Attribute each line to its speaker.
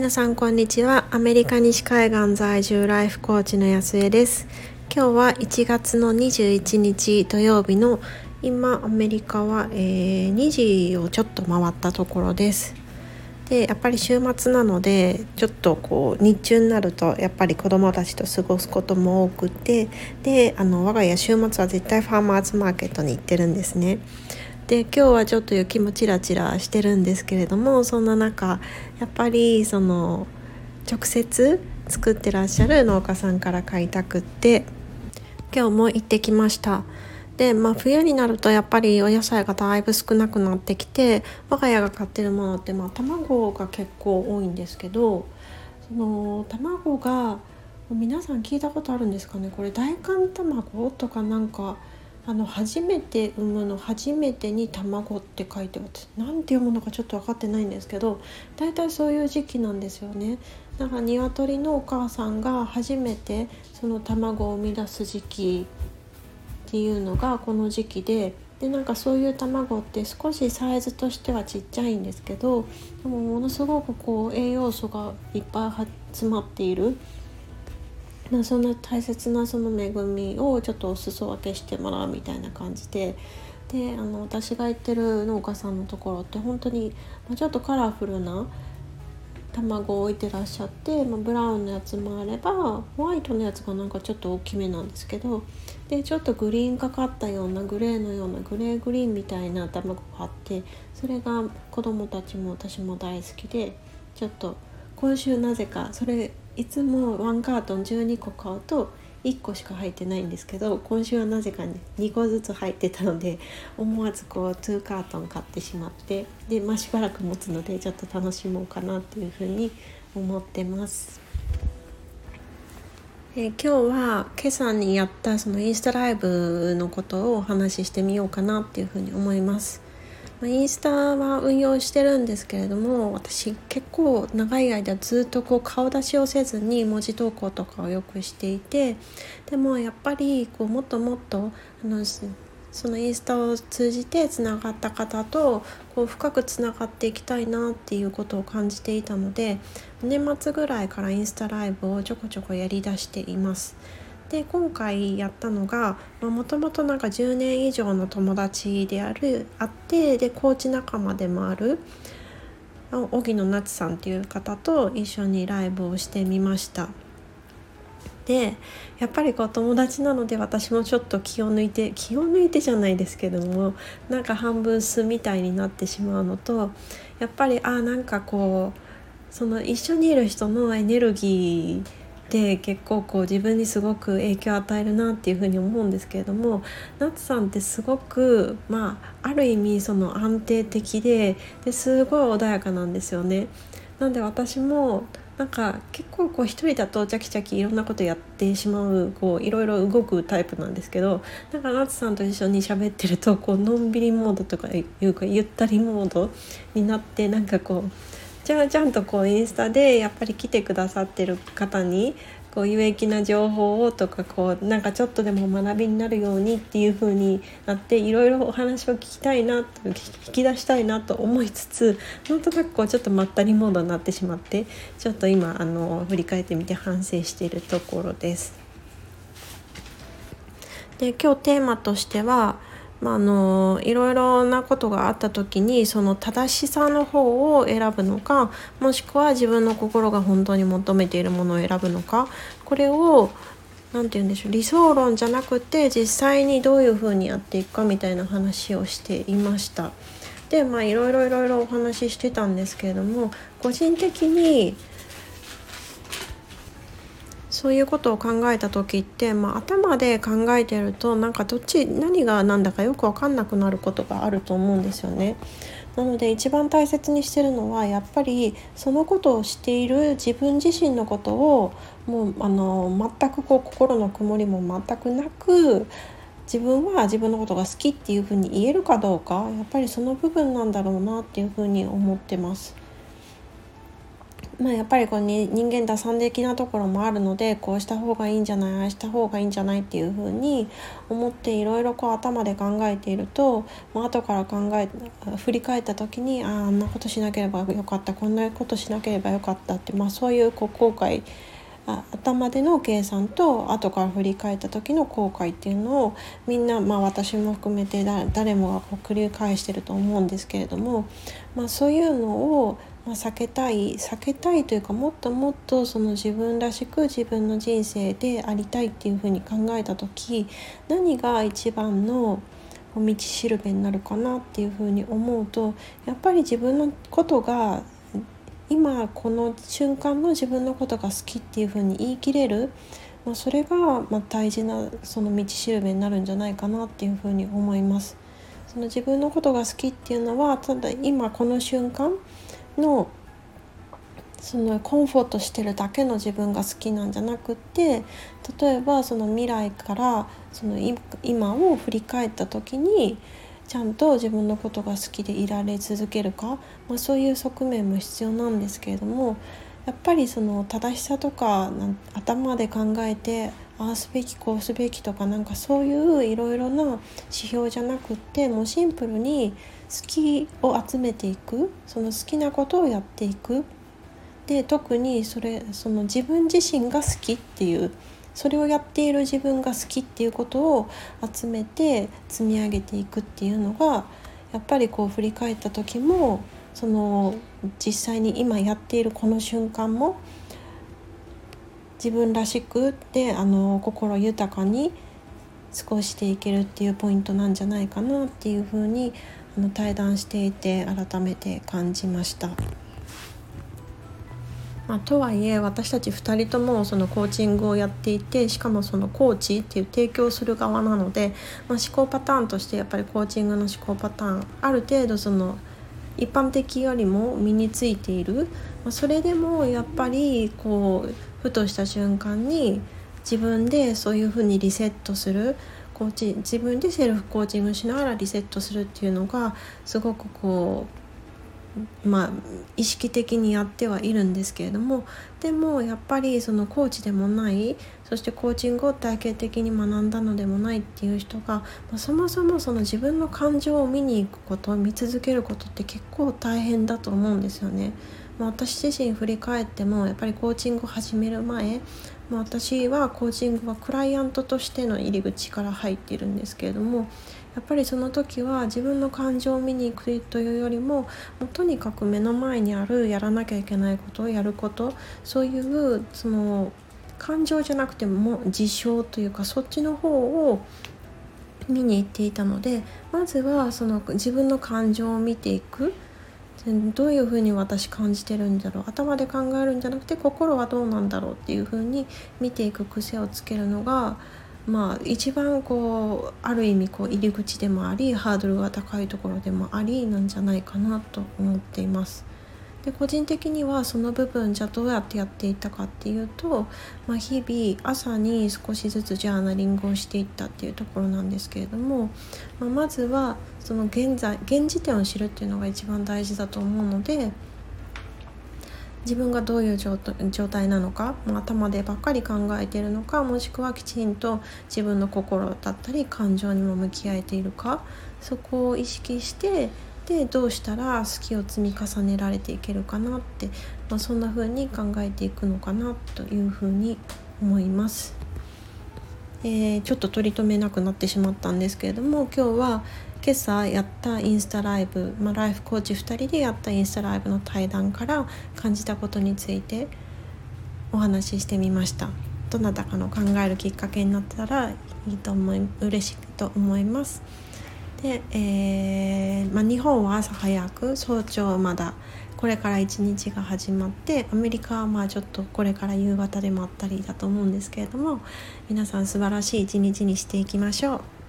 Speaker 1: 皆さんこんにちは。アメリカ西海岸在住ライフコーチの安江です。今日は1月の21日土曜日の今アメリカは、えー、2時をちょっと回ったところです。でやっぱり週末なのでちょっとこう日中になるとやっぱり子どもたちと過ごすことも多くてであの我が家週末は絶対ファーマーズマーケットに行ってるんですね。で今日はちょっと雪もちらちらしてるんですけれどもそんな中やっぱりその直接作ってらっしゃる農家さんから買いたくって今日も行ってきました。で、まあ、冬になるとやっぱりお野菜がだいぶ少なくなってきて我が家が買ってるものって、まあ、卵が結構多いんですけどその卵が皆さん聞いたことあるんですかね？これ大寒卵とかなんかあの初めて産むの初めてに卵って書いて私何て読むのかちょっと分かってないんですけど大体そういう時期なんですよね。だから鶏のお母さんが初めてその卵を生み出す時期っていうのがこの時期ででなんかそういう卵って少しサイズとしてはちっちゃいんですけどでもものすごくこう栄養素がいっぱい詰まっている。なそんな大切なその恵みをちょっとお裾分けしてもらうみたいな感じで。であの私が行ってる農家さんのところって本当にちょっとカラフルな卵を置いてらっしゃって、まあ、ブラウンのやつもあればホワイトのやつがなんかちょっと大きめなんですけどでちょっとグリーンかかったようなグレーのようなグレーグリーンみたいな卵があってそれが子供たちも私も大好きでちょっと今週なぜかそれいつも1カートン12個買うと1個しか入ってないんですけど今週はなぜかね2個ずつ入ってたので思わずこう2カートン買ってしまってで、まあ、しばらく持つのでちょっと楽しもうかなっていうふうに思ってます。えー、今日は今朝にやったそのインスタライブのことをお話ししてみようかなっていうふうに思います。まインスタは運用してるんですけれども私結構長い間ずっとこう顔出しをせずに文字投稿とかをよくしていてでもやっぱりこうもっともっとあのそのインスタを通じてつながった方とこう深くつながっていきたいなっていうことを感じていたので年末ぐらいからインスタライブをちょこちょこやりだしています。で今回やったのがもともとなんか10年以上の友達であるあってでコーチ仲間でもある荻野夏さんっていう方と一緒にライブをしてみました。でやっぱりこう友達なので私もちょっと気を抜いて気を抜いてじゃないですけどもなんか半分素みたいになってしまうのとやっぱりあなんかこうその一緒にいる人のエネルギーで結構こう自分にすごく影響を与えるなっていうふうに思うんですけれどもナツさんってすごくまあある意味その安定的でですごい穏やかなんですよね。なんで私もなんか結構こう一人だとチャキチャキいろんなことやってしまうこういろいろ動くタイプなんですけどなんか夏さんと一緒に喋ってるとこうのんびりモードとかいうかゆったりモードになってなんかこうじゃあちゃんとこうインスタでやっぱり来てくださってる方にこう有益な情報をとかこうなんかちょっとでも学びになるようにっていう風になっていろいろお話を聞きたいなと引き出したいなと思 いつつなんとなくこうちょっとまったりモードになってしまってちょっと今あの振り返ってみて反省しているところです。で今日テーマとしてはまあ、あのいろいろなことがあった時にその正しさの方を選ぶのかもしくは自分の心が本当に求めているものを選ぶのかこれを何て言うんでしょう理想論じゃなくて実際にどういうふうにやっていくかみたいな話をしていました。でまあいろいろいろいろお話ししてたんですけれども個人的にそういうことを考えた時って、まあ、頭で考えてるとなんかどっち何が何だかよく分かんなくなることがあると思うんですよね。なので一番大切にしてるのはやっぱりそのことをしている自分自身のことをもうあの全くこう心の曇りも全くなく自分は自分のことが好きっていうふうに言えるかどうかやっぱりその部分なんだろうなっていうふうに思ってます。まあ、やっぱりこうに人間打算的なところもあるのでこうした方がいいんじゃないああした方がいいんじゃないっていうふうに思っていろいろこう頭で考えていると、まあ後から考え振り返った時にあああんなことしなければよかったこんなことしなければよかったって、まあ、そういうこう後悔あ頭での計算と後から振り返った時の後悔っていうのをみんな、まあ、私も含めて誰もがこう繰り返してると思うんですけれども、まあ、そういうのをまあ、避けたい避けたいというかもっともっとその自分らしく自分の人生でありたいっていうふうに考えた時何が一番の道しるべになるかなっていうふうに思うとやっぱり自分のことが今この瞬間の自分のことが好きっていうふうに言い切れる、まあ、それがま大事なその道しるべになるんじゃないかなっていうふうに思います。その自分のことが好きっていうのはただ今この瞬間のそのコンフォートしてるだけの自分が好きなんじゃなくって例えばその未来からその今を振り返った時にちゃんと自分のことが好きでいられ続けるか、まあ、そういう側面も必要なんですけれどもやっぱりその正しさとか頭で考えてああすべきこうすべきとかなんかそういういろいろな指標じゃなくってもうシンプルにきを集めていくその好きなことをやっていく。で特にそれその自分自身が好きっていうそれをやっている自分が好きっていうことを集めて積み上げていくっていうのがやっぱりこう振り返った時もその実際に今やっているこの瞬間も自分らしくであの心豊かに過ごしていけるっていうポイントなんじゃないかなっていうふうにあの対談していて改めて感じました。まあ、とはいえ私たち2人ともそのコーチングをやっていてしかもそのコーチっていう提供する側なので、まあ、思考パターンとしてやっぱりコーチングの思考パターンある程度その一般的よりも身についている、まあ、それでもやっぱりこうふとした瞬間に自分でそういうふうにリセットするコーチ自分でセルフコーチングしながらリセットするっていうのがすごくこうまあ意識的にやってはいるんですけれどもでもやっぱりそのコーチでもないそしてコーチングを体系的に学んだのでもないっていう人が、まあ、そもそもその自分の感情を見に行くこと見続けることって結構大変だと思うんですよね。まあ、私自身振り返ってもやっぱりコーチングを始める前、まあ、私はコーチングはクライアントとしての入り口から入っているんですけれどもやっぱりその時は自分の感情を見に行くというよりももうとにかく目の前にあるやらなきゃいけないことをやることそういうその感情じゃなくても事象というかそっちの方を見に行っていたのでまずはその自分の感情を見ていくどういうふうに私感じてるんだろう頭で考えるんじゃなくて心はどうなんだろうっていうふうに見ていく癖をつけるのがまあ一番こうある意味こう入り口でもありハードルが高いところでもありなんじゃないかなと思っています。で個人的にはその部分じゃどうやってやっていったかっていうと、まあ、日々朝に少しずつジャーナリングをしていったっていうところなんですけれども、まあ、まずはその現在現時点を知るっていうのが一番大事だと思うので自分がどういう状態なのか、まあ、頭でばっかり考えているのかもしくはきちんと自分の心だったり感情にも向き合えているかそこを意識してでどうしたら好きを積み重ねられていけるかなって、まあ、そんな風に考えていくのかなというふうに思います。えー、ちょっと取り留めなくなってしまったんですけれども今日は今朝やったインスタライブ、まあ、ライフコーチ2人でやったインスタライブの対談から感じたことについてお話ししてみましたどなたかの考えるきっかけになったらいいと思い嬉しいと思いますで、えーまあ、日本は朝早く早朝まだこれから一日が始まってアメリカはまあちょっとこれから夕方でもあったりだと思うんですけれども皆さん素晴らしい一日にしていきましょう。